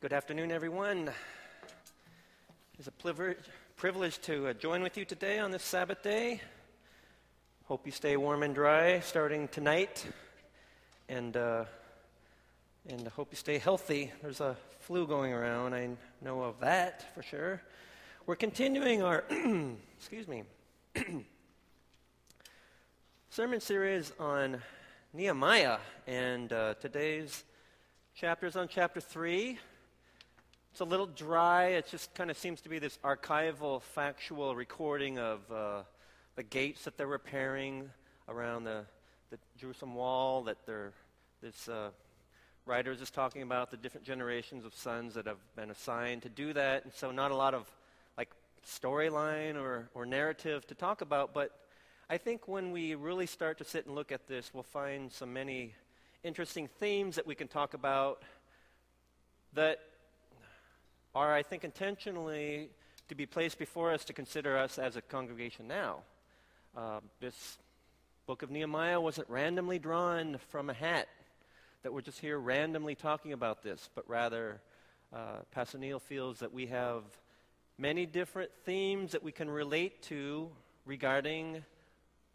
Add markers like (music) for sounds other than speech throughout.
Good afternoon, everyone. It's a privilege, to uh, join with you today on this Sabbath day. Hope you stay warm and dry starting tonight, and uh, and hope you stay healthy. There's a flu going around. I know of that for sure. We're continuing our (clears throat) excuse me (clears throat) sermon series on Nehemiah, and uh, today's chapter is on chapter three. It's a little dry. It just kind of seems to be this archival, factual recording of uh, the gates that they're repairing around the, the Jerusalem wall. That this uh, writer is just talking about the different generations of sons that have been assigned to do that. And so, not a lot of like storyline or, or narrative to talk about. But I think when we really start to sit and look at this, we'll find so many interesting themes that we can talk about that are, I think, intentionally to be placed before us to consider us as a congregation now. Uh, this book of Nehemiah wasn't randomly drawn from a hat that we're just here randomly talking about this, but rather, uh, Pastor Neil feels that we have many different themes that we can relate to regarding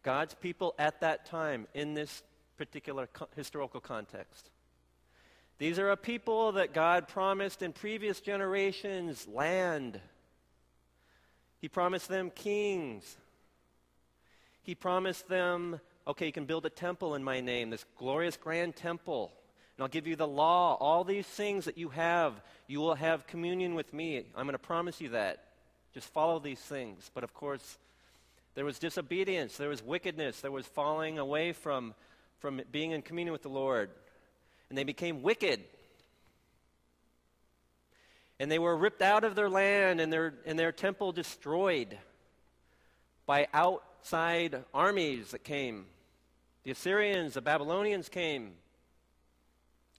God's people at that time in this particular co- historical context. These are a people that God promised in previous generations land. He promised them kings. He promised them, okay, you can build a temple in my name, this glorious grand temple. And I'll give you the law, all these things that you have. You will have communion with me. I'm going to promise you that. Just follow these things. But of course, there was disobedience, there was wickedness, there was falling away from, from being in communion with the Lord and they became wicked. And they were ripped out of their land and their, and their temple destroyed by outside armies that came. The Assyrians, the Babylonians came,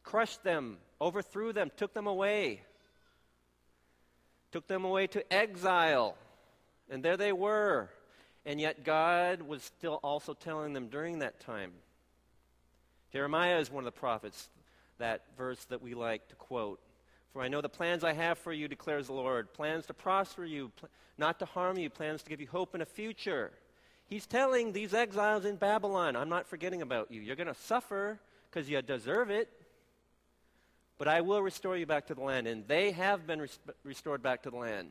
crushed them, overthrew them, took them away, took them away to exile. And there they were. And yet God was still also telling them during that time. Jeremiah is one of the prophets that verse that we like to quote. For I know the plans I have for you, declares the Lord plans to prosper you, pl- not to harm you, plans to give you hope and a future. He's telling these exiles in Babylon, I'm not forgetting about you. You're going to suffer because you deserve it, but I will restore you back to the land. And they have been res- restored back to the land.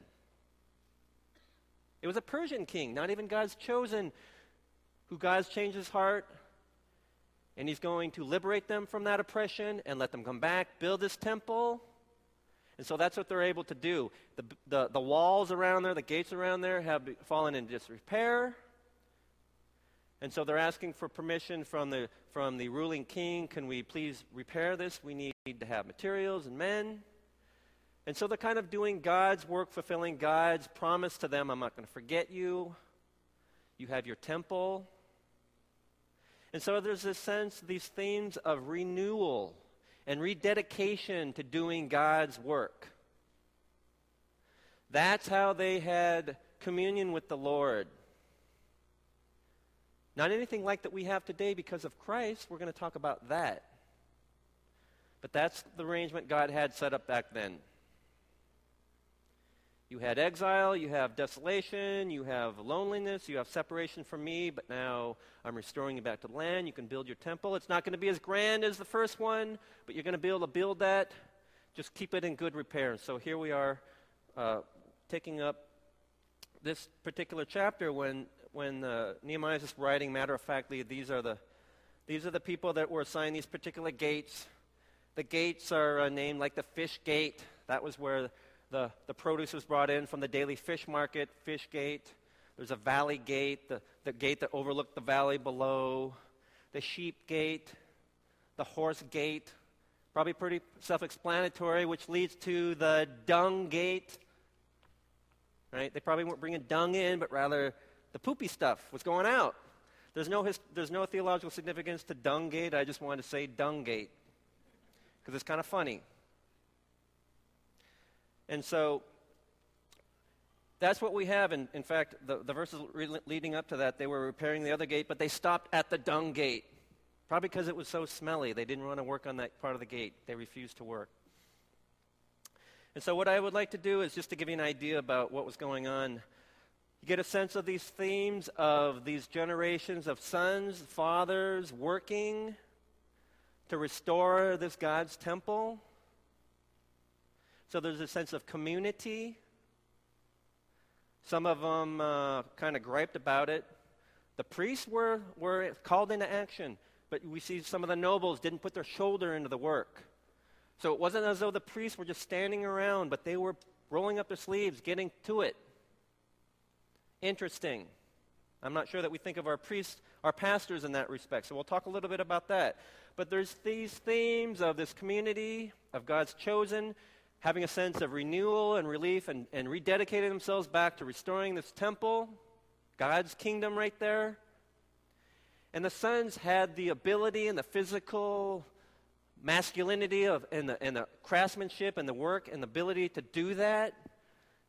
It was a Persian king, not even God's chosen, who God's changed his heart and he's going to liberate them from that oppression and let them come back, build this temple. And so that's what they're able to do. The, the, the walls around there, the gates around there have fallen into disrepair. And so they're asking for permission from the, from the ruling king. Can we please repair this? We need to have materials and men. And so they're kind of doing God's work, fulfilling God's promise to them I'm not going to forget you. You have your temple. And so there's this sense, these themes of renewal and rededication to doing God's work. That's how they had communion with the Lord. Not anything like that we have today because of Christ. We're going to talk about that. But that's the arrangement God had set up back then. You had exile, you have desolation, you have loneliness, you have separation from me, but now I'm restoring you back to the land. You can build your temple. It's not going to be as grand as the first one, but you're going to be able to build that. Just keep it in good repair. So here we are uh, taking up this particular chapter when, when uh, Nehemiah is just writing matter of factly, these are, the, these are the people that were assigned these particular gates. The gates are uh, named like the fish gate. That was where the, the produce was brought in from the daily fish market, fish gate. There's a valley gate, the, the gate that overlooked the valley below, the sheep gate, the horse gate. Probably pretty self explanatory, which leads to the dung gate. Right? They probably weren't bringing dung in, but rather the poopy stuff was going out. There's no, hist- there's no theological significance to dung gate. I just wanted to say dung gate because it's kind of funny. And so that's what we have. And in fact, the, the verses re- leading up to that, they were repairing the other gate, but they stopped at the dung gate. Probably because it was so smelly. They didn't want to work on that part of the gate. They refused to work. And so, what I would like to do is just to give you an idea about what was going on. You get a sense of these themes of these generations of sons, fathers working to restore this God's temple. So, there's a sense of community. Some of them uh, kind of griped about it. The priests were, were called into action, but we see some of the nobles didn't put their shoulder into the work. So it wasn't as though the priests were just standing around, but they were rolling up their sleeves, getting to it. Interesting. I'm not sure that we think of our priests, our pastors in that respect. So we'll talk a little bit about that. But there's these themes of this community, of God's chosen, having a sense of renewal and relief and, and rededicating themselves back to restoring this temple, God's kingdom right there. And the sons had the ability and the physical masculinity of, and, the, and the craftsmanship and the work and the ability to do that.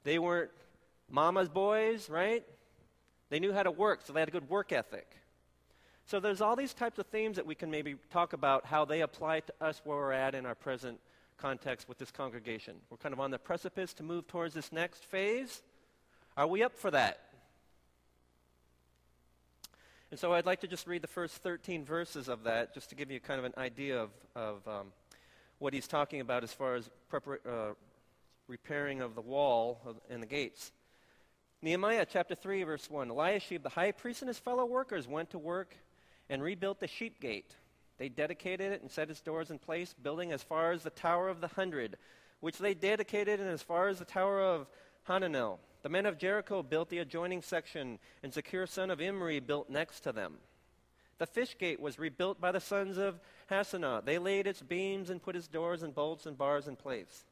They weren't mama's boys, right? They knew how to work, so they had a good work ethic. So there's all these types of themes that we can maybe talk about how they apply to us where we're at in our present context with this congregation. We're kind of on the precipice to move towards this next phase. Are we up for that? And so I'd like to just read the first 13 verses of that just to give you kind of an idea of, of um, what he's talking about as far as prepar- uh, repairing of the wall and the gates. Nehemiah chapter 3, verse 1 Eliashib, the high priest, and his fellow workers went to work and rebuilt the sheep gate. They dedicated it and set its doors in place, building as far as the Tower of the Hundred, which they dedicated and as far as the Tower of Hananel. The men of Jericho built the adjoining section, and Zakkur son of Imri built next to them. The fish gate was rebuilt by the sons of Hassenaah. They laid its beams and put its doors and bolts and bars in place.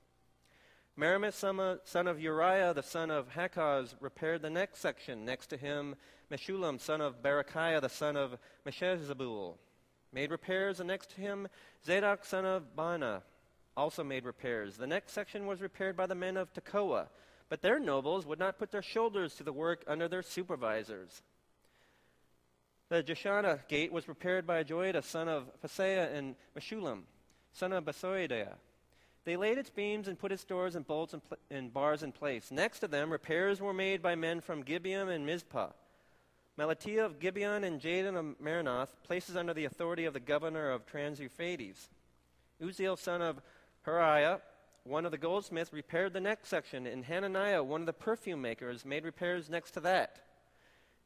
Meremoth, son of Uriah, the son of Hakkoz, repaired the next section. Next to him, Meshullam, son of Berechiah, the son of Meshezabel, made repairs, and next to him, Zadok, son of Baana also made repairs. The next section was repaired by the men of Tekoa, but their nobles would not put their shoulders to the work under their supervisors. The Jeshanah gate was repaired by Joiada, son of Paseah, and Meshullam, son of Besodeiah. They laid its beams and put its doors and bolts and, pl- and, bars in place. Next to them, repairs were made by men from Gibeon and Mizpah. Melatiah of Gibeon and Jadon of Meronoth, places under the authority of the governor of Trans-Euphrates. Uzziel, son of Hariah, one of the goldsmiths repaired the next section, and Hananiah, one of the perfume makers, made repairs next to that.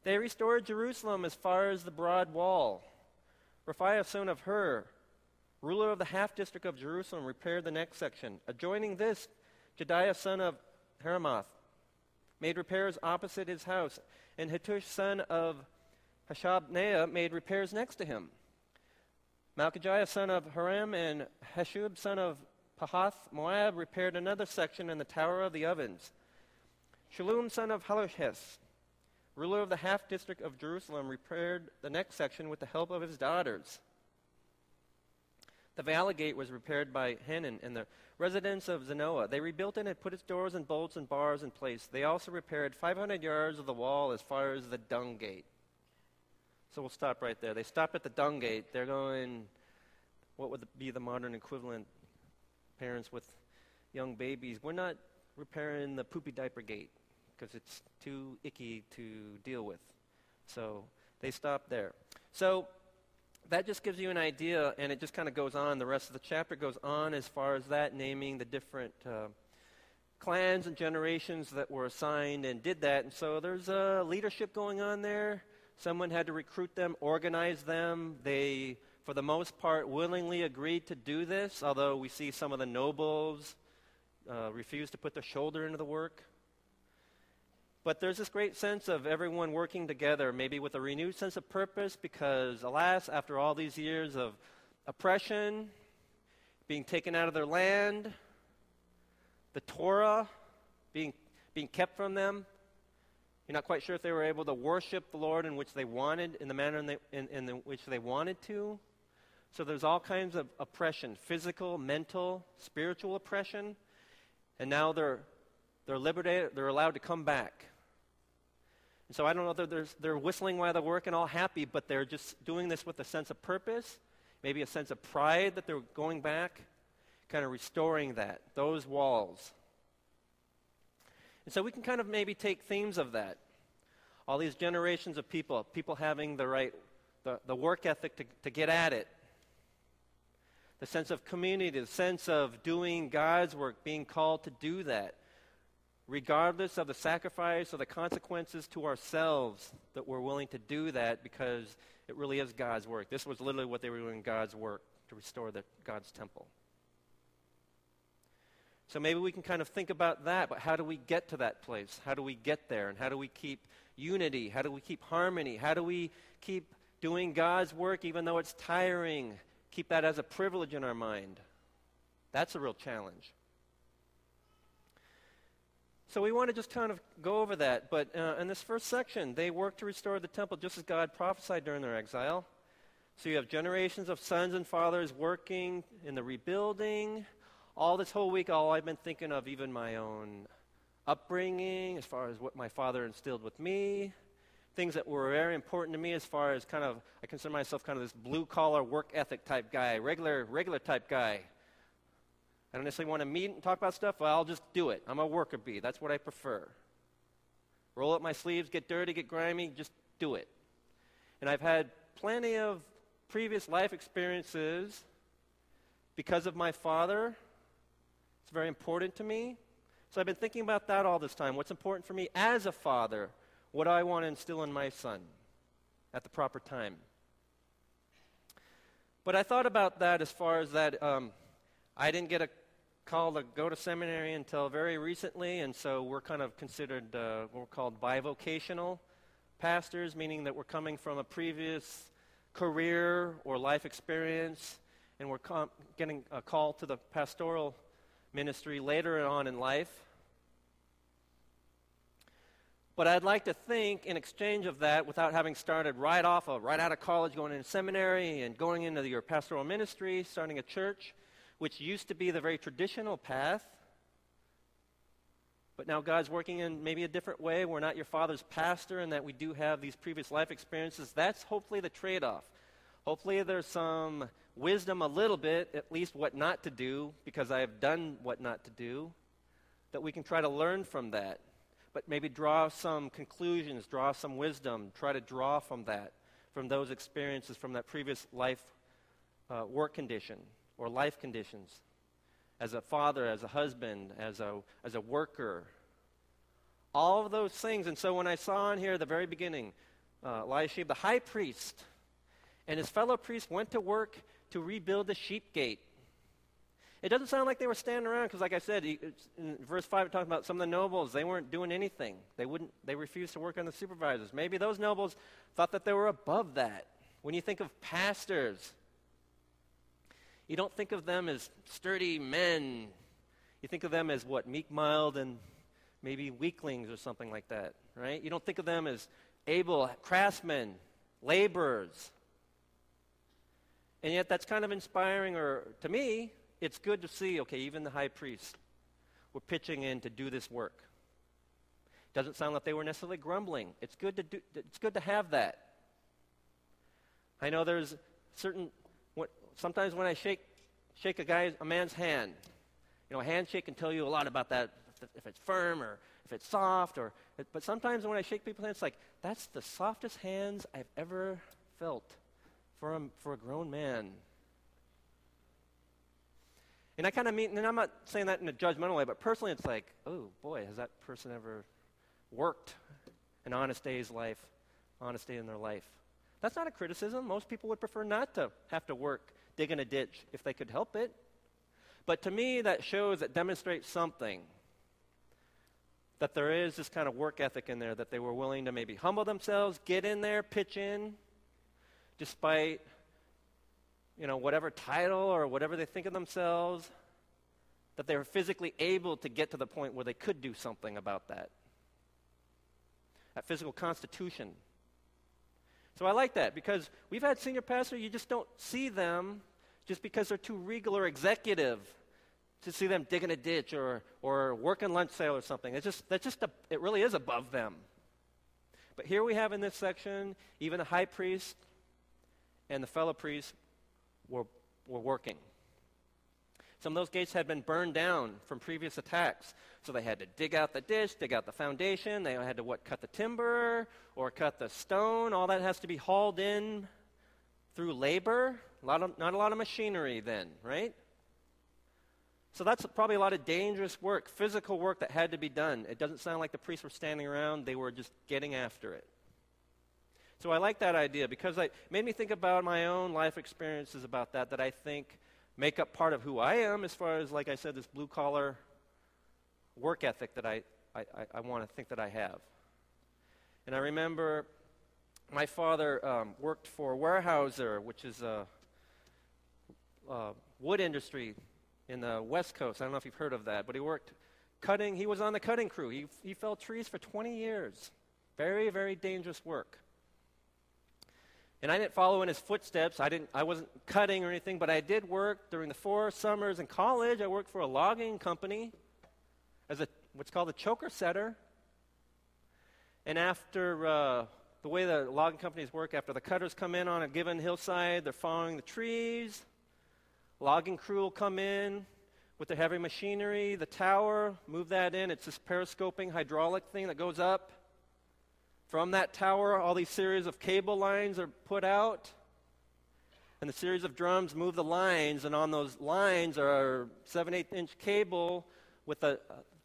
They restored Jerusalem as far as the broad wall. Rephaiah, son of Hur, ruler of the half district of Jerusalem, repaired the next section. Adjoining this, Jedaiah, son of Haramoth, made repairs opposite his house, and Hattush, son of Hashabneiah, made repairs next to him. Malchijah, son of Harim, and Hashub, son of Pahath Moab repaired another section in the Tower of the Ovens. Shallum, son of Hallohesh, ruler of the half district of Jerusalem, repaired the next section with the help of his daughters. The valley gate was repaired by Hanan and the residents of Zanoah. They rebuilt it and put its doors and bolts and bars in place. They also repaired 500 yards of the wall as far as the dung gate. So we'll stop right there. They stop at the dung gate. They're going, what would be the modern equivalent? parents with young babies, we're not repairing the poopy diaper gate because it's too icky to deal with. So they stop there. So that just gives you an idea, and it just kind of goes on. The rest of the chapter goes on as far as that, naming the different uh, clans and generations that were assigned and did that. And so there's a leadership going on there. Someone had to recruit them, organize them. They for the most part, willingly agreed to do this, although we see some of the nobles uh, refuse to put their shoulder into the work. But there's this great sense of everyone working together, maybe with a renewed sense of purpose, because, alas, after all these years of oppression, being taken out of their land, the Torah being, being kept from them, you're not quite sure if they were able to worship the Lord in which they wanted, in the manner in, the, in, in the, which they wanted to. So there's all kinds of oppression physical, mental, spiritual oppression. And now they're, they're liberated, they're allowed to come back. And so I don't know that they're whistling while they're working all happy, but they're just doing this with a sense of purpose, maybe a sense of pride that they're going back, kind of restoring that, those walls. And so we can kind of maybe take themes of that. All these generations of people, people having the right, the, the work ethic to, to get at it, the sense of community, the sense of doing God's work, being called to do that, regardless of the sacrifice or the consequences to ourselves, that we're willing to do that because it really is God's work. This was literally what they were doing God's work to restore the, God's temple. So maybe we can kind of think about that, but how do we get to that place? How do we get there? And how do we keep unity? How do we keep harmony? How do we keep doing God's work even though it's tiring? Keep that as a privilege in our mind. That's a real challenge. So we want to just kind of go over that. But uh, in this first section, they worked to restore the temple just as God prophesied during their exile. So you have generations of sons and fathers working in the rebuilding. All this whole week, all I've been thinking of, even my own upbringing, as far as what my father instilled with me, things that were very important to me as far as kind of, I consider myself kind of this blue collar work ethic type guy, regular, regular type guy. I don't necessarily want to meet and talk about stuff, I'll just do it. I'm a worker bee. That's what I prefer. Roll up my sleeves, get dirty, get grimy, just do it. And I've had plenty of previous life experiences because of my father. It's very important to me. So I've been thinking about that all this time. What's important for me as a father? What do I want to instill in my son at the proper time? But I thought about that as far as that. Um, I didn't get a call to go to seminary until very recently, and so we're kind of considered uh, what we're called bivocational pastors, meaning that we're coming from a previous career or life experience, and we're com- getting a call to the pastoral ministry later on in life. But I'd like to think, in exchange of that, without having started right off, of, right out of college, going into seminary and going into your pastoral ministry, starting a church, which used to be the very traditional path. But now God's working in maybe a different way. We're not your father's pastor, and that we do have these previous life experiences. That's hopefully the trade off. Hopefully, there's some wisdom a little bit, at least what not to do, because I have done what not to do, that we can try to learn from that. But maybe draw some conclusions, draw some wisdom, try to draw from that, from those experiences, from that previous life uh, work condition or life conditions, as a father, as a husband, as a, as a worker. All of those things. And so when I saw in here at the very beginning, uh, Eliashib, the high priest, and his fellow priests went to work to rebuild the sheep gate. It doesn't sound like they were standing around because, like I said, in verse 5, it talks about some of the nobles. They weren't doing anything. They, wouldn't, they refused to work on the supervisors. Maybe those nobles thought that they were above that. When you think of pastors, you don't think of them as sturdy men. You think of them as what? Meek, mild, and maybe weaklings or something like that, right? You don't think of them as able craftsmen, laborers. And yet, that's kind of inspiring, or to me, it's good to see, okay, even the high priests were pitching in to do this work. Doesn't sound like they were necessarily grumbling. It's good to, do, it's good to have that. I know there's certain sometimes when I shake, shake a, guy, a man's hand, you know, a handshake can tell you a lot about that, if it's firm or if it's soft. Or, but sometimes when I shake people's hands, it's like, that's the softest hands I've ever felt for a, for a grown man. And I kind of mean, and I'm not saying that in a judgmental way, but personally it's like, oh boy, has that person ever worked an honest day's life, honest day in their life? That's not a criticism. Most people would prefer not to have to work digging a ditch if they could help it. But to me, that shows, that demonstrates something. That there is this kind of work ethic in there, that they were willing to maybe humble themselves, get in there, pitch in, despite, you know, whatever title or whatever they think of themselves, that they were physically able to get to the point where they could do something about that. That physical constitution so I like that because we've had senior pastors, you just don't see them just because they're too regal or executive to see them digging a ditch or, or working lunch sale or something. It's just, that's just a, it really is above them. But here we have in this section, even the high priest and the fellow priest were, were working. Some of those gates had been burned down from previous attacks. So they had to dig out the ditch, dig out the foundation. They had to, what, cut the timber or cut the stone. All that has to be hauled in through labor. A lot of, not a lot of machinery then, right? So that's probably a lot of dangerous work, physical work that had to be done. It doesn't sound like the priests were standing around, they were just getting after it. So I like that idea because it made me think about my own life experiences about that, that I think make up part of who I am as far as, like I said, this blue collar work ethic that I, I, I want to think that I have. And I remember my father um, worked for Weyerhaeuser, which is a, a, wood industry in the West Coast. I don't know if you've heard of that, but he worked cutting. He was on the cutting crew. He, he felled trees for 20 years. Very, very dangerous work. And I didn't follow in his footsteps. I, didn't, I wasn't cutting or anything, but I did work during the four summers in college. I worked for a logging company as a, what's called a choker setter. And after uh, the way the logging companies work, after the cutters come in on a given hillside, they're following the trees. Logging crew will come in with the heavy machinery, the tower, move that in. It's this periscoping hydraulic thing that goes up. From that tower, all these series of cable lines are put out. And the series of drums move the lines, and on those lines are 7 8 inch cable with a,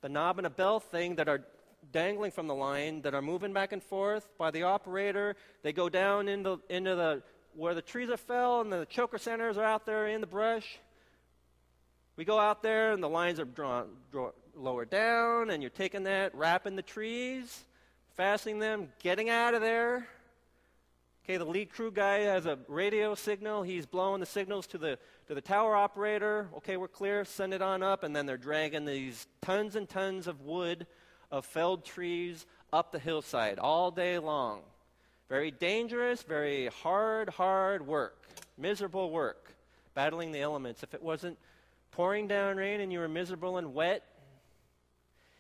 knob and a bell thing that are dangling from the line that are moving back and forth by the operator. They go down into, into the where the trees are fell and the choker setters are out there in the brush. We go out there and the lines are drawn, drawn lower down, and you're taking that, wrapping the trees, fastening them, getting out of there. Okay, the lead crew guy has a radio signal. He's blowing the signals to the, to the tower operator. Okay, we're clear. Send it on up. And then they're dragging these tons and tons of wood, of felled trees, up the hillside all day long. Very dangerous, very hard, hard work. Miserable work, battling the elements. If it wasn't pouring down rain and you were miserable and wet,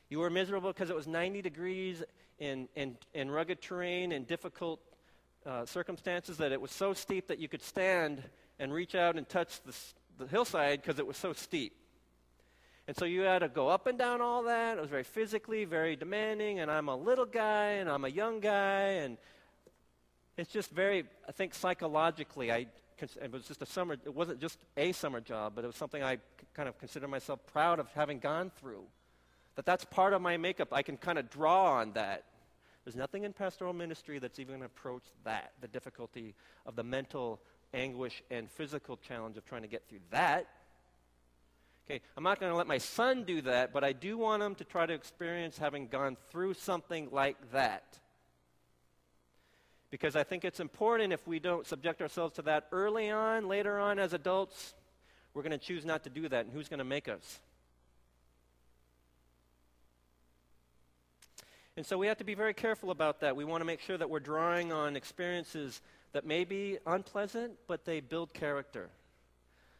you were miserable because it was 90 degrees in, in, in rugged terrain and difficult uh, circumstances that it was so steep that you could stand and reach out and touch the, the hillside because it was so steep. And so you had to go up and down all that. It was very physically, very demanding. And I'm a little guy and I'm a young guy. And it's just very, I think psychologically, I, it was just a summer, it wasn't just a summer job, but it was something I kind of consider myself proud of having gone through. That that's part of my makeup. I can kind of draw on that. There's nothing in pastoral ministry that's even approached that, the difficulty of the mental anguish and physical challenge of trying to get through that. Okay, I'm not going to let my son do that, but I do want him to try to experience having gone through something like that. Because I think it's important if we don't subject ourselves to that early on, later on as adults, we're going to choose not to do that. And who's going to make us? And so we have to be very careful about that. We want to make sure that we're drawing on experiences that may be unpleasant, but they build character.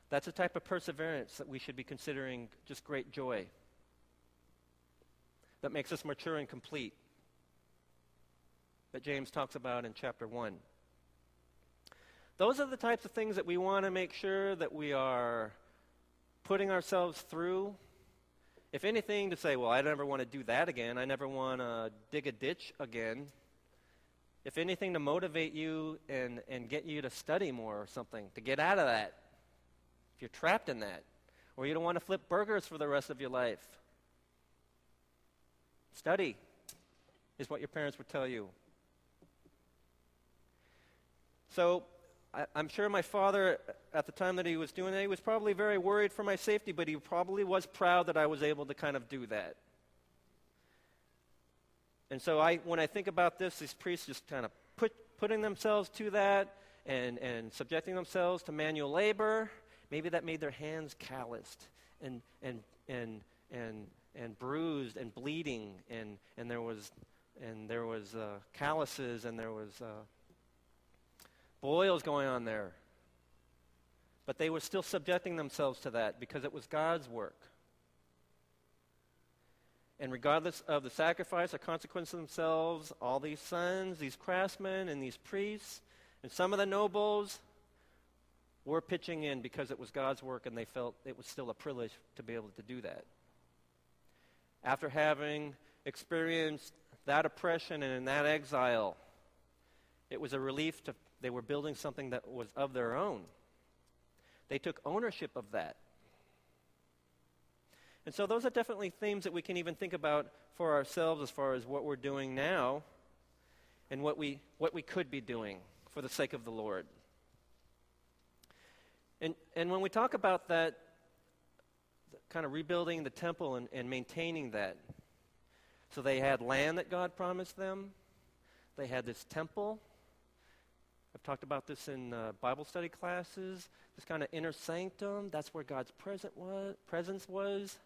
That's a type of perseverance that we should be considering just great joy. That makes us mature and complete. That James talks about in chapter 1. Those are the types of things that we want to make sure that we are putting ourselves through if anything, to say, well, I never want to do that again. I never want to dig a ditch again. If anything, to motivate you and, and get you to study more or something, to get out of that. If you're trapped in that. Or you don't want to flip burgers for the rest of your life. Study is what your parents would tell you. So, I, am sure my father, at the time that he was doing that, he was probably very worried for my safety, but he probably was proud that I was able to kind of do that. And so I, when I think about this, these priests just kind of put, putting themselves to that and, and subjecting themselves to manual labor, maybe that made their hands calloused and, and, and, and, and bruised and bleeding, and, and there was, and there was uh, calluses and there was uh, boils going on there. But they were still subjecting themselves to that because it was God's work. And regardless of the sacrifice or consequence of themselves, all these sons, these craftsmen, and these priests, and some of the nobles were pitching in because it was God's work and they felt it was still a privilege to be able to do that. After having experienced that oppression and in that exile, it was a relief to they were building something that was of their own. They took ownership of that. And so those are definitely themes that we can even think about for ourselves as far as what we're doing now and what we, what we could be doing for the sake of the Lord. And, and when we talk about that, kind of rebuilding the temple and, and maintaining that, so they had land that God promised them, they had this temple. I've talked about this in uh, Bible study classes. This kind of inner sanctum, that's where God's present was, presence was.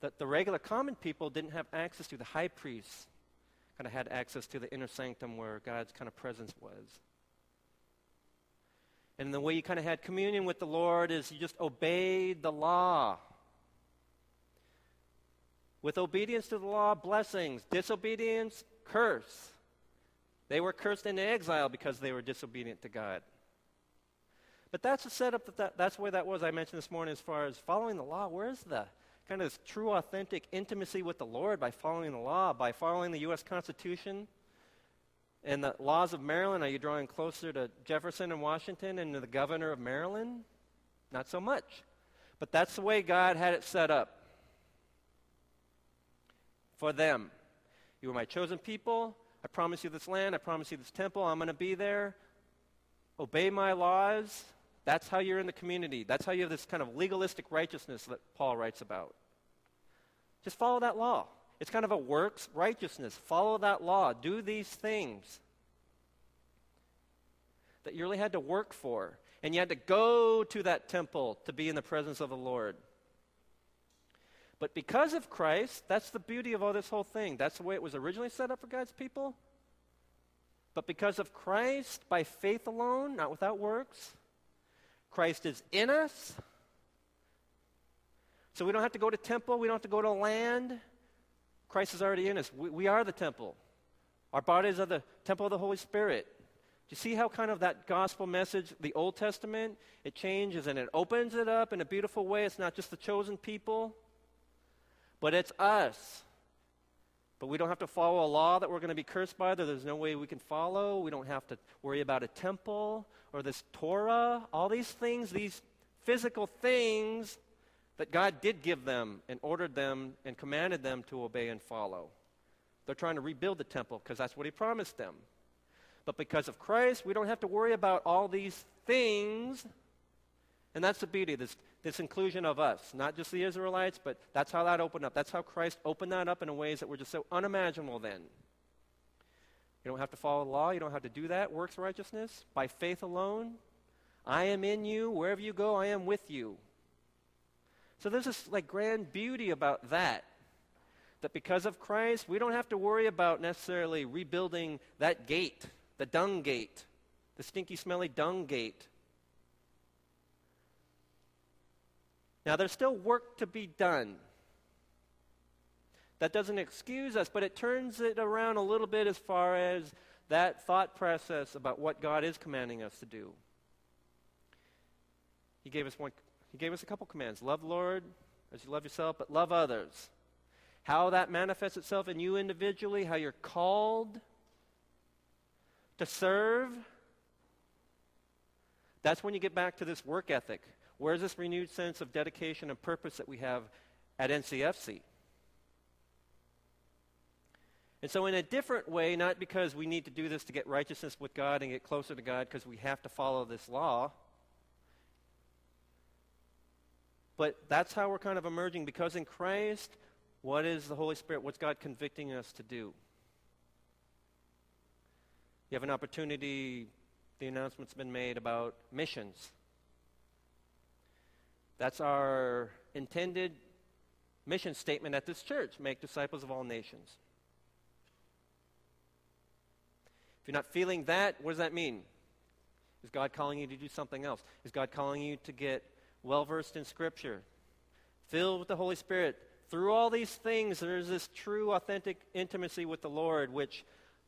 That the regular common people didn't have access to. The high priests kind of had access to the inner sanctum where God's kind of presence was. And the way you kind of had communion with the Lord is you just obeyed the law. With obedience to the law, blessings. Disobedience, curse. They were cursed into exile because they were disobedient to God. But that's the setup that, that that's where that was I mentioned this morning as far as following the law. Where's the kind of true, authentic intimacy with the Lord by following the law, by following the U.S. Constitution? And the laws of Maryland, are you drawing closer to Jefferson and Washington and to the governor of Maryland? Not so much. But that's the way God had it set up for them. You were my chosen people. I promise you this land. I promise you this temple. I'm going to be there. Obey my laws. That's how you're in the community. That's how you have this kind of legalistic righteousness that Paul writes about. Just follow that law. It's kind of a works righteousness. Follow that law. Do these things that you really had to work for. And you had to go to that temple to be in the presence of the Lord. But because of Christ, that's the beauty of all this whole thing. That's the way it was originally set up for God's people. But because of Christ, by faith alone, not without works, Christ is in us. So we don't have to go to temple, we don't have to go to land. Christ is already in us. We, we are the temple. Our bodies are the temple of the Holy Spirit. Do you see how kind of that gospel message, the Old Testament, it changes and it opens it up in a beautiful way? It's not just the chosen people, but it's us. But we don't have to follow a law that we're going to be cursed by, that there's no way we can follow. We don't have to worry about a temple or this Torah. All these things, these physical things, that God did give them and ordered them and commanded them to obey and follow. They're trying to rebuild the temple because that's what He promised them. But because of Christ, we don't have to worry about all these things. And that's the beauty, of this, this inclusion of us, not just the Israelites, but that's how that opened up. That's how Christ opened that up in ways that were just so unimaginable then. You don't have to follow the law. You don't have to do that. Works righteousness by faith alone. I am in you. Wherever you go, I am with you. So there's this like grand beauty about that. That because of Christ, we don't have to worry about necessarily rebuilding that gate, the dung gate, the stinky, smelly dung gate. Now, there's still work to be done. That doesn't excuse us, but it turns it around a little bit as far as that thought process about what God is commanding us to do. He gave us one he gave us a couple commands love Lord as you love yourself, but love others. How that manifests itself in you individually, how you're called to serve. That's when you get back to this work ethic. Where's this renewed sense of dedication and purpose that we have at NCFC? And so, in a different way, not because we need to do this to get righteousness with God and get closer to God because we have to follow this law, But that's how we're kind of emerging because in Christ, what is the Holy Spirit? What's God convicting us to do? You have an opportunity, the announcement's been made about missions. That's our intended mission statement at this church make disciples of all nations. If you're not feeling that, what does that mean? Is God calling you to do something else? Is God calling you to get well versed in Scripture, filled with the Holy Spirit. Through all these things, there's this true, authentic intimacy with the Lord, which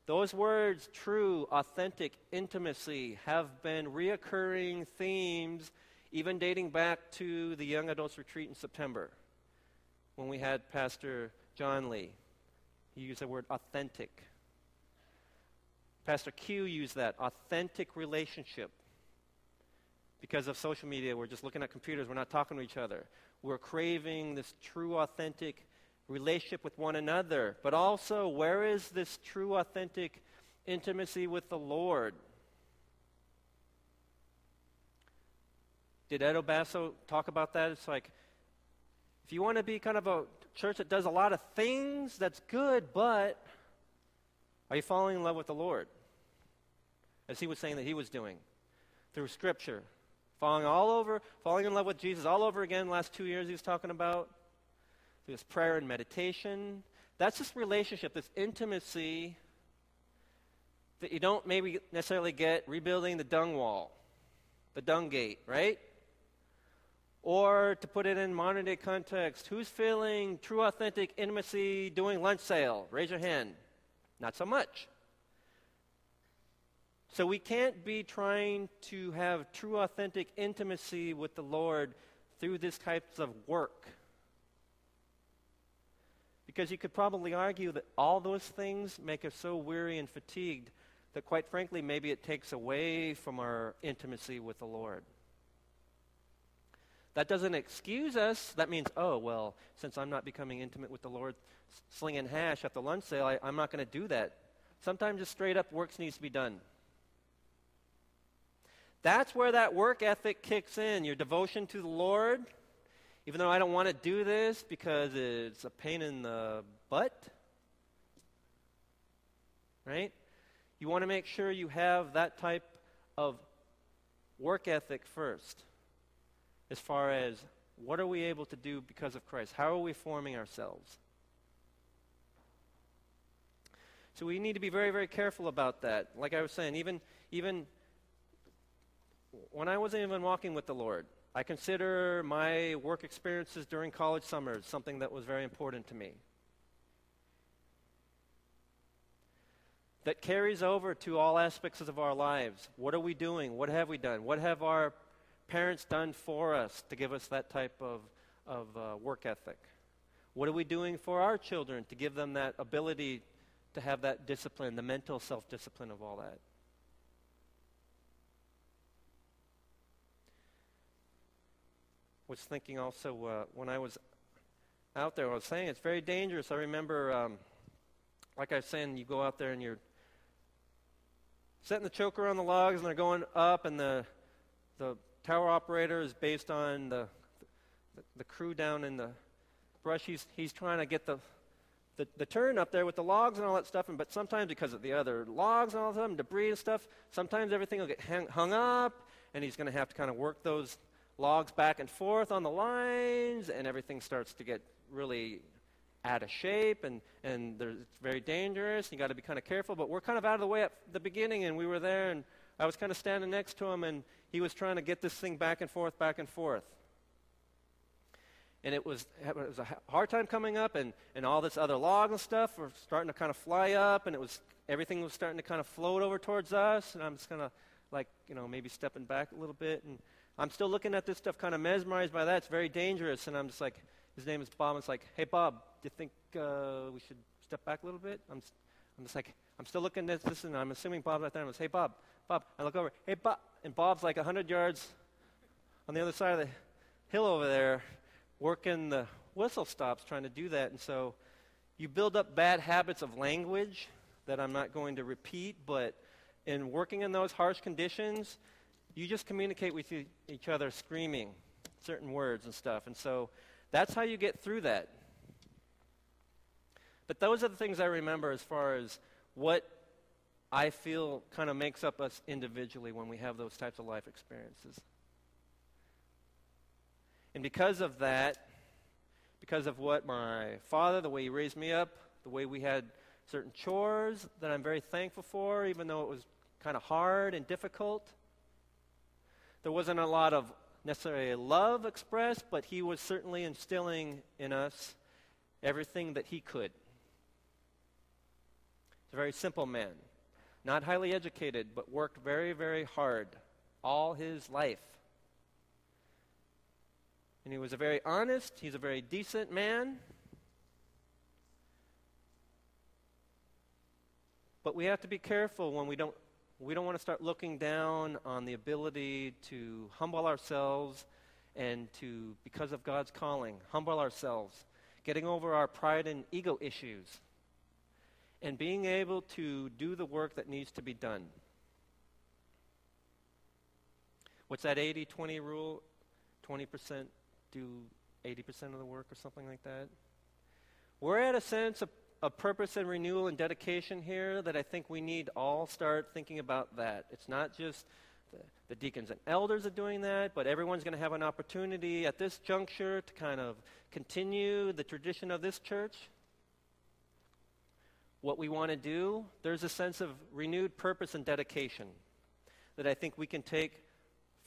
Those words, true, authentic, intimacy, have been reoccurring themes even dating back to the Young Adults Retreat in September when we had Pastor John Lee. He used the word authentic. Pastor Q used that authentic relationship. Because of social media, we're just looking at computers, we're not talking to each other. We're craving this true, authentic relationship with one another. But also, where is this true, authentic intimacy with the Lord? Did Ed Obasso talk about that? It's like, if you want to be kind of a church that does a lot of things, that's good, but are you falling in love with the Lord? As he was saying that he was doing through Scripture. Falling all over, falling in love with Jesus all over again, last two years he was talking about. Through his prayer and meditation. That's this relationship, this intimacy that you don't maybe necessarily get rebuilding the dung wall, the dung gate, right? Or to put it in modern day context, who's feeling true, authentic intimacy doing lunch sale? Raise your hand. Not so much. So we can't be trying to have true, authentic intimacy with the Lord through this types of work. Because you could probably argue that all those things make us so weary and fatigued that, quite frankly, maybe it takes away from our intimacy with the Lord. That doesn't excuse us. That means, oh, well, since I'm not becoming intimate with the Lord, slinging hash at the lunch sale, I, I'm not going to do that. Sometimes just straight up works needs to be done. That's where that work ethic kicks in your devotion to the Lord. Even though I don't want to do this because it's a pain in the butt, right? You want to make sure you have that type of work ethic first as far as what are we able to do because of Christ? How are we forming ourselves? So we need to be very, very careful about that. Like I was saying, even, even when I wasn't even walking with the Lord, I consider my work experiences during college summers something that was very important to me. That carries over to all aspects of our lives. What are we doing? What have we done? What have our parents done for us to give us that type of, of uh, work ethic? What are we doing for our children to give them that ability to have that discipline, the mental self discipline of all that? Was thinking also uh, when I was out there, I was saying it's very dangerous. I remember, um, like I was saying, you go out there and you're setting the choker on the logs and they're going up, and the, the tower operator is based on the, the, crew down in the brush. He's, he's trying to get the, the, the turn up there with the logs and all that stuff, and, but sometimes because of the other logs and all them, debris and stuff, sometimes everything will get hang, hung up, and he's going to have to kind of work those logs back and forth on the lines, and everything starts to get really out of shape, and, and it's very dangerous. You got to be kind of careful, but we're kind of out of the way at the beginning, and we were there, and I was kind of standing next to him, and he was trying to get this thing back and forth, back and forth. And it was, it was a hard time coming up, and, and all this other log and stuff were starting to kind of fly up, and it was everything was starting to kind of float over towards us, and I'm just kind of like, you know, maybe stepping back a little bit, and I'm still looking at this stuff, kind of mesmerized by that. It's very dangerous, and I'm just like, his name is Bob. And it's like, hey Bob, do you think uh, we should step back a little bit? I'm, I'm just like, I'm still looking at this, and I'm assuming Bob's right there. I'm like, hey Bob, Bob. I look over, hey Bob, and Bob's like 100 yards on the other side of the hill over there, working the whistle stops, trying to do that. And so you build up bad habits of language that I'm not going to repeat, but in working in those harsh conditions, you just communicate with each other screaming certain words and stuff. And so that's how you get through that. But those are the things I remember as far as what I feel kind of makes up us individually when we have those types of life experiences. And because of that, because of what my father, the way he raised me up, the way we had certain chores that I'm very thankful for, even though it was kind of hard and difficult. There wasn't a lot of necessarily love expressed, but he was certainly instilling in us everything that he could He's a very simple man, not highly educated, but worked very, very hard all his life. And he was a very honest, he's a very decent man. But we have to be careful when we don't we don't want to start looking down on the ability to humble ourselves and to because of God's calling, humble ourselves, getting over our pride and ego issues and being able to do the work that needs to be done. What's that 80 20 rule? 20% do 80% of the work or something like that? We're at a sense of, of purpose and renewal and dedication here that I think we need all start thinking about that. It's not just the, the deacons and elders are doing that, but everyone's going to have an opportunity at this juncture to kind of continue the tradition of this church. What we want to do, there's a sense of renewed purpose and dedication that I think we can take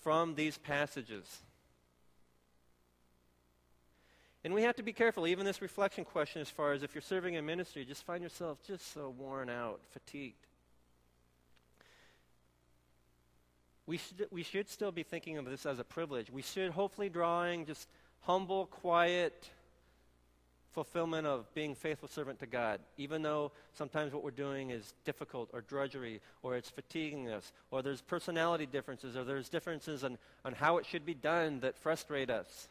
from these passages. And we have to be careful, even this reflection question, as far as if you're serving in ministry, just find yourself just so worn out, fatigued. We should, we should still be thinking of this as a privilege. We should hopefully drawing just humble, quiet fulfillment of being faithful servant to God, even though sometimes what we're doing is difficult or drudgery or it's fatiguing us or there's personality differences or there's differences on, on how it should be done that frustrate us.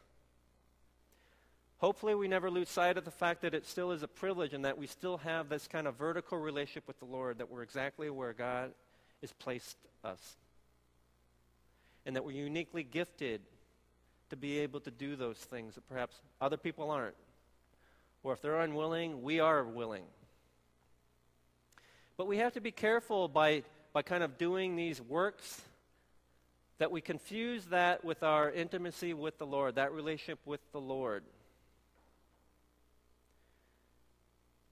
Hopefully, we never lose sight of the fact that it still is a privilege and that we still have this kind of vertical relationship with the Lord, that we're exactly where God has placed us. And that we're uniquely gifted to be able to do those things that perhaps other people aren't. Or if they're unwilling, we are willing. But we have to be careful by, by kind of doing these works that we confuse that with our intimacy with the Lord, that relationship with the Lord.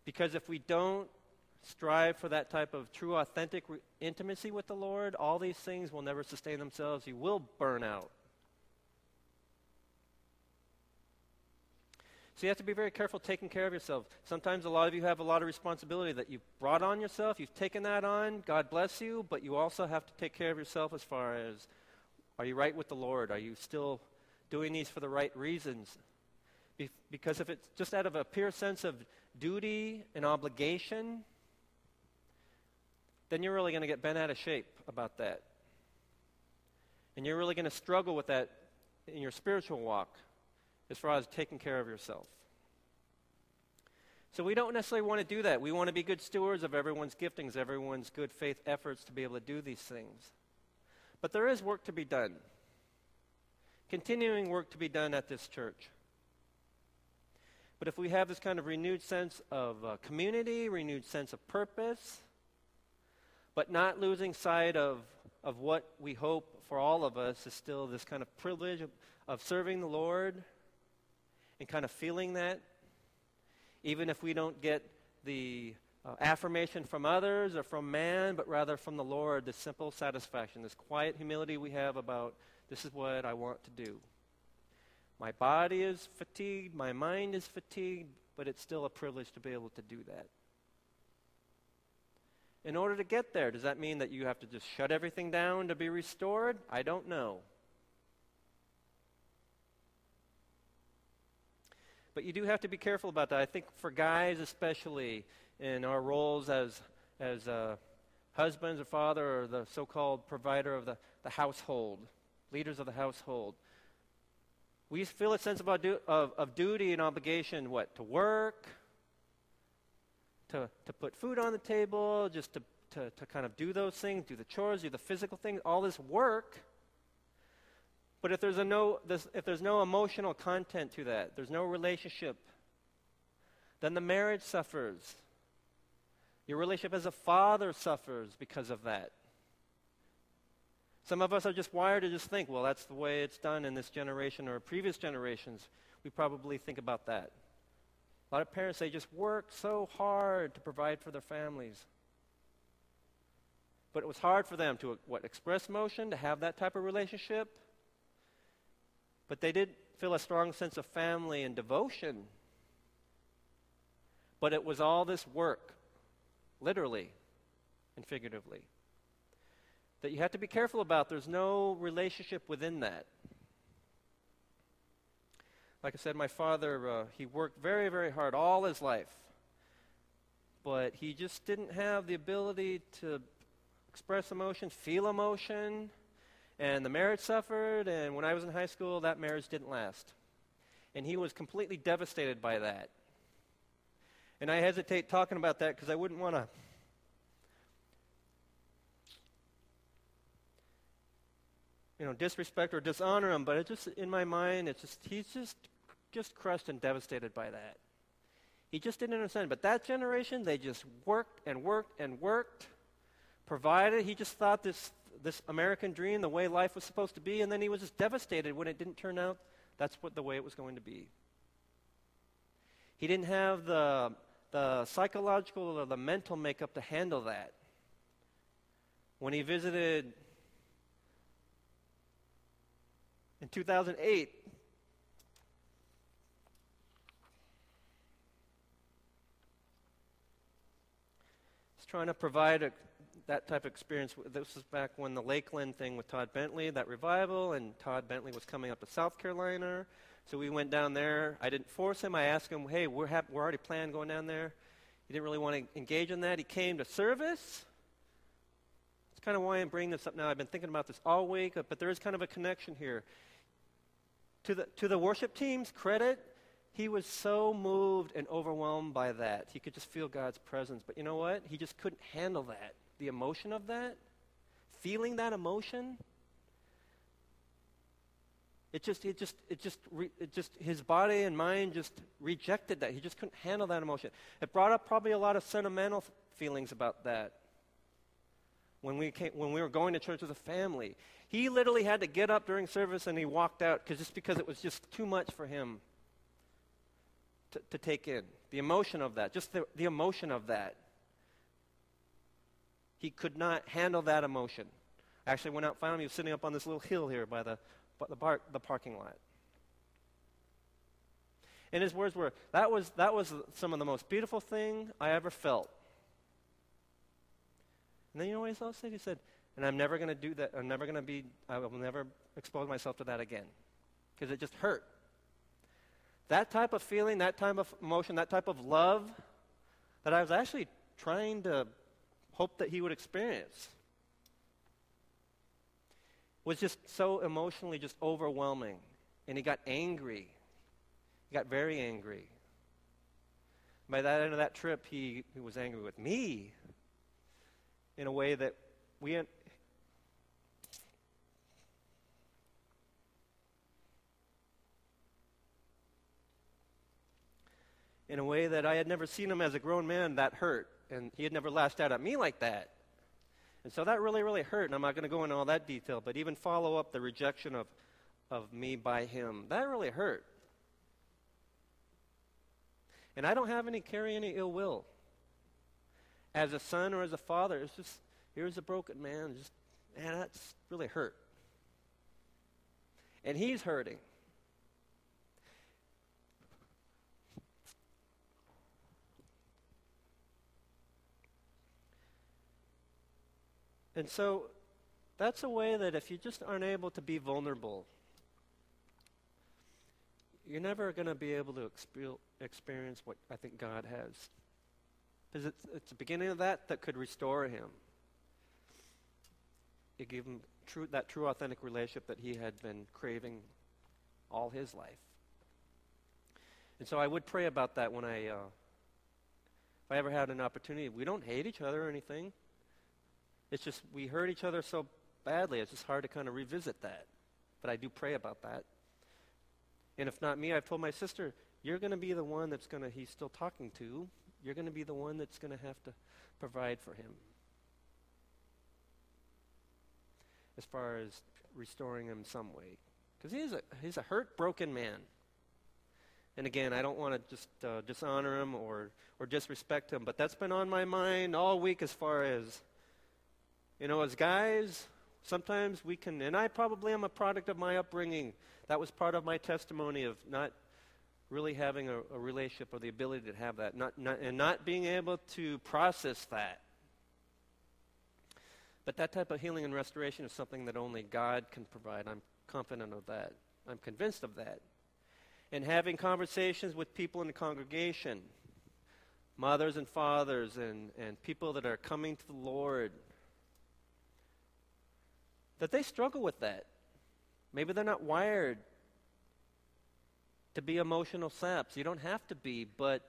Because if we don't strive for that type of true, authentic re- intimacy with the Lord, all these things will never sustain themselves. You will burn out. So you have to be very careful taking care of yourself. Sometimes a lot of you have a lot of responsibility that you've brought on yourself. You've taken that on. God bless you. But you also have to take care of yourself as far as are you right with the Lord? Are you still doing these for the right reasons? Be- because if it's just out of a pure sense of duty and obligation, then you're really going to get bent out of shape about that. And you're really going to struggle with that in your spiritual walk as far as taking care of yourself. So we don't necessarily want to do that. We want to be good stewards of everyone's giftings, everyone's good faith efforts to be able to do these things. But there is work to be done. Continuing work to be done at this church. But if we have this kind of renewed sense of uh, community, renewed sense of purpose, but not losing sight of, of what we hope for all of us is still this kind of privilege of, of serving the Lord and kind of feeling that, even if we don't get the uh, affirmation from others or from man, but rather from the Lord, this simple satisfaction, this quiet humility we have about this is what I want to do. My body is fatigued, my mind is fatigued, but it's still a privilege to be able to do that. In order to get there, does that mean that you have to just shut everything down to be restored? I don't know. But you do have to be careful about that. I think for guys, especially in our roles as, as uh, husbands or father or the so called provider of the, the household, leaders of the household, we feel a sense of, of, of duty and obligation, what? To work, to, to put food on the table, just to, to, to kind of do those things, do the chores, do the physical things, all this work. But if there's, a no, this, if there's no emotional content to that, there's no relationship, then the marriage suffers. Your relationship as a father suffers because of that. Some of us are just wired to just think, well, that's the way it's done in this generation or previous generations. We probably think about that. A lot of parents, they just work so hard to provide for their families. But it was hard for them to, what, express emotion, to have that type of relationship. But they did feel a strong sense of family and devotion. But it was all this work literally and figuratively. That you have to be careful about. There's no relationship within that. Like I said, my father, uh, he worked very, very hard all his life. But he just didn't have the ability to express emotion, feel emotion. And the marriage suffered, and when I was in high school, that marriage didn't last. And he was completely devastated by that. And I hesitate talking about that because I wouldn't want to you know, disrespect or dishonor him, but it just in my mind, it's just he's just just crushed and devastated by that. He just didn't understand. But that generation, they just worked and worked and worked, provided. He just thought this this American dream, the way life was supposed to be, and then he was just devastated when it didn't turn out that's what the way it was going to be. He didn't have the the psychological or the mental makeup to handle that. When he visited in 2008, he's trying to provide a, that type of experience. This was back when the Lakeland thing with Todd Bentley, that revival, and Todd Bentley was coming up to South Carolina. So we went down there. I didn't force him. I asked him, hey, we're, hap- we're already planning going down there. He didn't really want to engage in that. He came to service It's kind of why I'm bringing this up now. I've been thinking about this all week, but there is kind of a connection here. To the, to the worship team's credit, he was so moved and overwhelmed by that. He could just feel God's presence. But you know what? He just couldn't handle that. The emotion of that, feeling that emotion. It just, it just, it just, it just, his body and mind just rejected that. He just couldn't handle that emotion. It brought up probably a lot of sentimental feelings about that when we, came, when we were going to church as a family. He literally had to get up during service and he walked out cause just because it was just too much for him to, to take in. The emotion of that, just the, the emotion of that. He could not handle that emotion. I actually went out and found him. He was sitting up on this little hill here by the, by the, bar, the parking lot. And his words were, that was, that was some of the most beautiful thing I ever felt. And then you know what he else said? He said, and I'm never going to do that. I'm never going to be, I will never expose myself to that again. Because it just hurt. That type of feeling, that type of emotion, that type of love that I was actually trying to hope that he would experience was just so emotionally just overwhelming. And he got angry. He got very angry. By that end of that trip, he, he was angry with me in a way that we in a way that I had never seen him as a grown man that hurt. And he had never lashed out at me like that. And so that really, really hurt. And I'm not going to go into all that detail, but even follow up the rejection of, of me by him. That really hurt. And I don't have any, carry any ill will. As a son or as a father, it's just, here's a broken man. Just, man, that's really hurt. And he's hurting. And so that's a way that if you just aren't able to be vulnerable, you're never going to be able to experience what I think God has. Because it's, it's the beginning of that that could restore him. It gave him true, that true, authentic relationship that he had been craving all his life. And so I would pray about that when I, uh, if I ever had an opportunity. We don't hate each other or anything. It's just we hurt each other so badly, it's just hard to kind of revisit that. But I do pray about that. And if not me, I've told my sister, you're going to be the one that's going to, he's still talking to. You're going to be the one that's going to have to provide for him. As far as restoring him some way. Because he's a, he's a hurt, broken man. And again, I don't want to just uh, dishonor him or, or disrespect him, but that's been on my mind all week as far as you know, as guys, sometimes we can, and I probably am a product of my upbringing. That was part of my testimony of not really having a, a relationship or the ability to have that, not, not, and not being able to process that. But that type of healing and restoration is something that only God can provide. I'm confident of that. I'm convinced of that. And having conversations with people in the congregation, mothers and fathers, and, and people that are coming to the Lord, that they struggle with that. Maybe they're not wired to be emotional saps. You don't have to be, but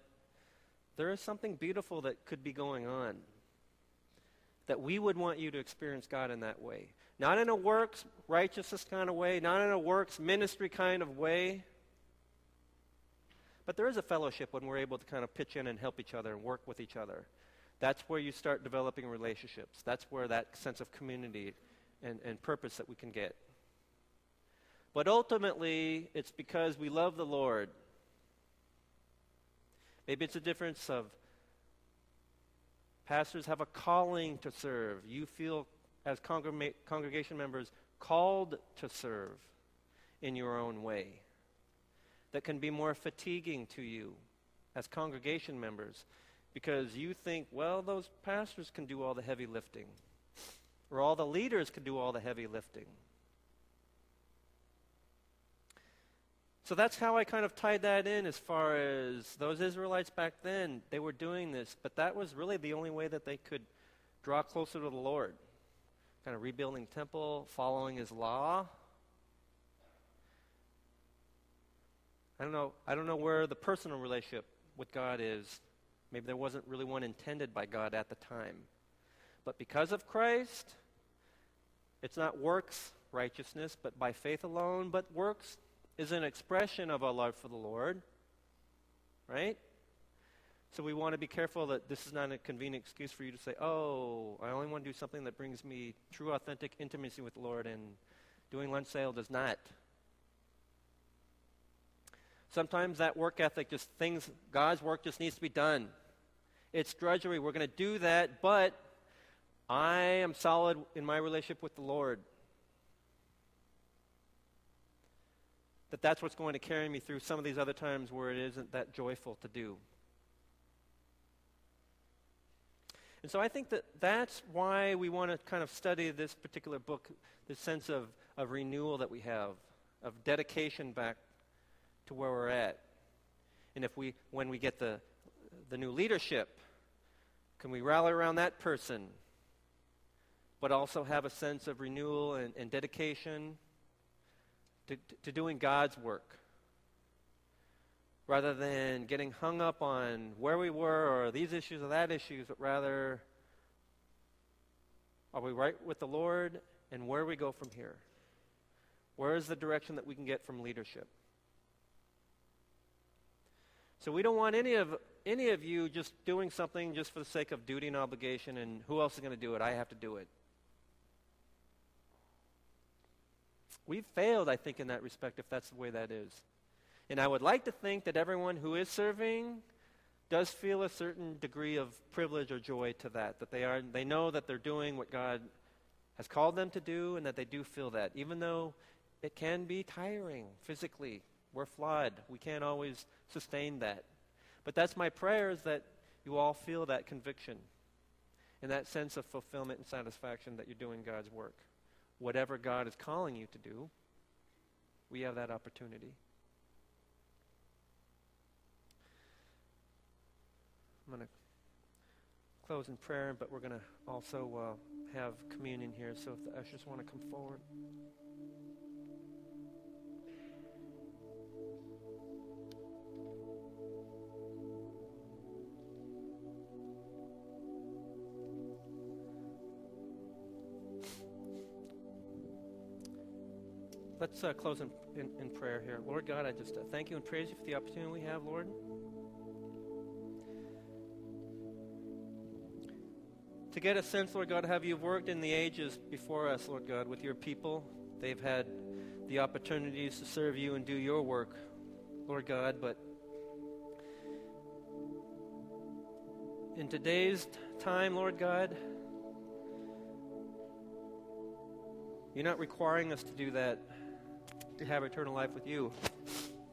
there is something beautiful that could be going on. That we would want you to experience God in that way. Not in a works righteousness kind of way, not in a works ministry kind of way. But there is a fellowship when we're able to kind of pitch in and help each other and work with each other. That's where you start developing relationships. That's where that sense of community and, and purpose that we can get. But ultimately, it's because we love the Lord. Maybe it's a difference of pastors have a calling to serve. You feel, as congreg- congregation members, called to serve in your own way. That can be more fatiguing to you as congregation members because you think, well, those pastors can do all the heavy lifting, or all the leaders can do all the heavy lifting. So that's how I kind of tied that in as far as those Israelites back then, they were doing this, but that was really the only way that they could draw closer to the Lord. Kind of rebuilding temple, following his law. I don't know, I don't know where the personal relationship with God is. Maybe there wasn't really one intended by God at the time. But because of Christ, it's not works righteousness, but by faith alone, but works is an expression of our love for the Lord, right? So we want to be careful that this is not a convenient excuse for you to say, oh, I only want to do something that brings me true, authentic intimacy with the Lord, and doing lunch sale does not. Sometimes that work ethic, just things, God's work just needs to be done. It's drudgery. We're going to do that, but I am solid in my relationship with the Lord. that that's what's going to carry me through some of these other times where it isn't that joyful to do. And so I think that that's why we want to kind of study this particular book, this sense of, of renewal that we have, of dedication back to where we're at. And if we, when we get the, the new leadership, can we rally around that person, but also have a sense of renewal and, and dedication to, to doing God's work rather than getting hung up on where we were or these issues or that issues, but rather are we right with the Lord and where we go from here? Where is the direction that we can get from leadership? So we don't want any of any of you just doing something just for the sake of duty and obligation and who else is going to do it? I have to do it. We've failed, I think, in that respect, if that's the way that is. And I would like to think that everyone who is serving does feel a certain degree of privilege or joy to that, that they, are, they know that they're doing what God has called them to do and that they do feel that, even though it can be tiring physically. We're flawed. We can't always sustain that. But that's my prayer is that you all feel that conviction and that sense of fulfillment and satisfaction that you're doing God's work whatever God is calling you to do, we have that opportunity. I'm going to close in prayer, but we're going to also uh, have communion here. So if the ushers want to come forward. Let's uh, close in, in, in, prayer here. Lord God, I just uh, thank you and praise you for the opportunity we have, Lord. To get a sense, Lord God, have you worked in the ages before us, Lord God, with your people? They've had the opportunities to serve you and do your work, Lord God, but in today's time, Lord God, you're not requiring us to do that to have eternal life with you,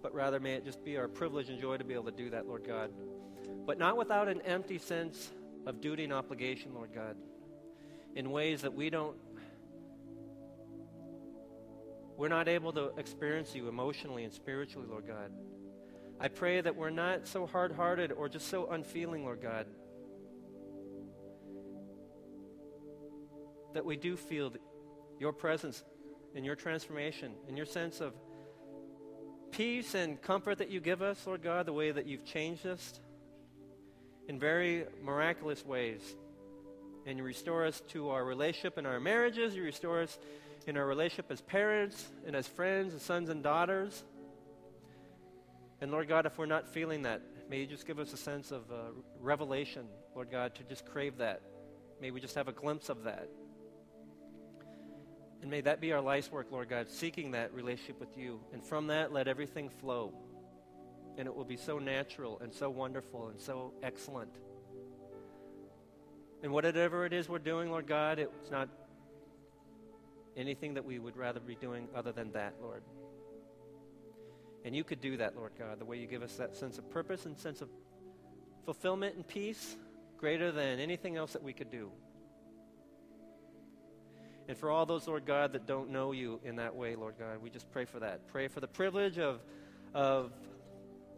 but rather may it just be our privilege and joy to be able to do that, Lord God. But not without an empty sense of duty and obligation, Lord God, in ways that we don't, we're not able to experience you emotionally and spiritually, Lord God. I pray that we're not so hard hearted or just so unfeeling, Lord God, that we do feel your presence and your transformation in your sense of peace and comfort that you give us, Lord God, the way that you've changed us in very miraculous ways. And you restore us to our relationship in our marriages, you restore us in our relationship as parents and as friends and sons and daughters. And Lord God, if we're not feeling that, may you just give us a sense of uh, revelation, Lord God, to just crave that. May we just have a glimpse of that. And may that be our life's work, Lord God, seeking that relationship with you. And from that, let everything flow. And it will be so natural and so wonderful and so excellent. And whatever it is we're doing, Lord God, it's not anything that we would rather be doing other than that, Lord. And you could do that, Lord God, the way you give us that sense of purpose and sense of fulfillment and peace greater than anything else that we could do. And for all those, Lord God, that don't know you in that way, Lord God, we just pray for that. Pray for the privilege of, of,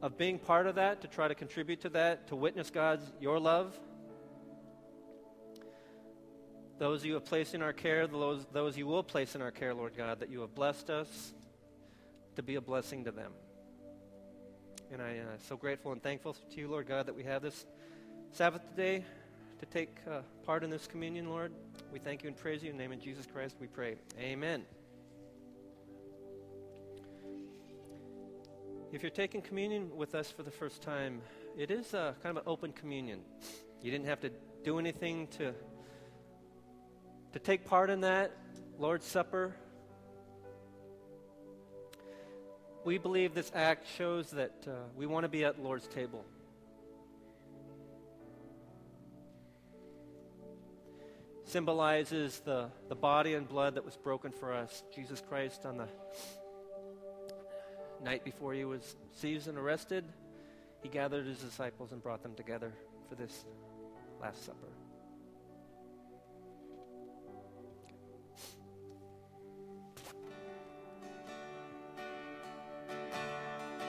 of being part of that, to try to contribute to that, to witness God's, your love. Those you have placed in our care, those, those you will place in our care, Lord God, that you have blessed us to be a blessing to them. And I am uh, so grateful and thankful to you, Lord God, that we have this Sabbath day to take uh, part in this communion, Lord. We thank you and praise you. In the name of Jesus Christ, we pray. Amen. If you're taking communion with us for the first time, it is a, kind of an open communion. You didn't have to do anything to, to take part in that. Lord's Supper. We believe this act shows that uh, we want to be at Lord's table. Symbolizes the, the body and blood that was broken for us. Jesus Christ on the night before he was seized and arrested, he gathered his disciples and brought them together for this Last Supper.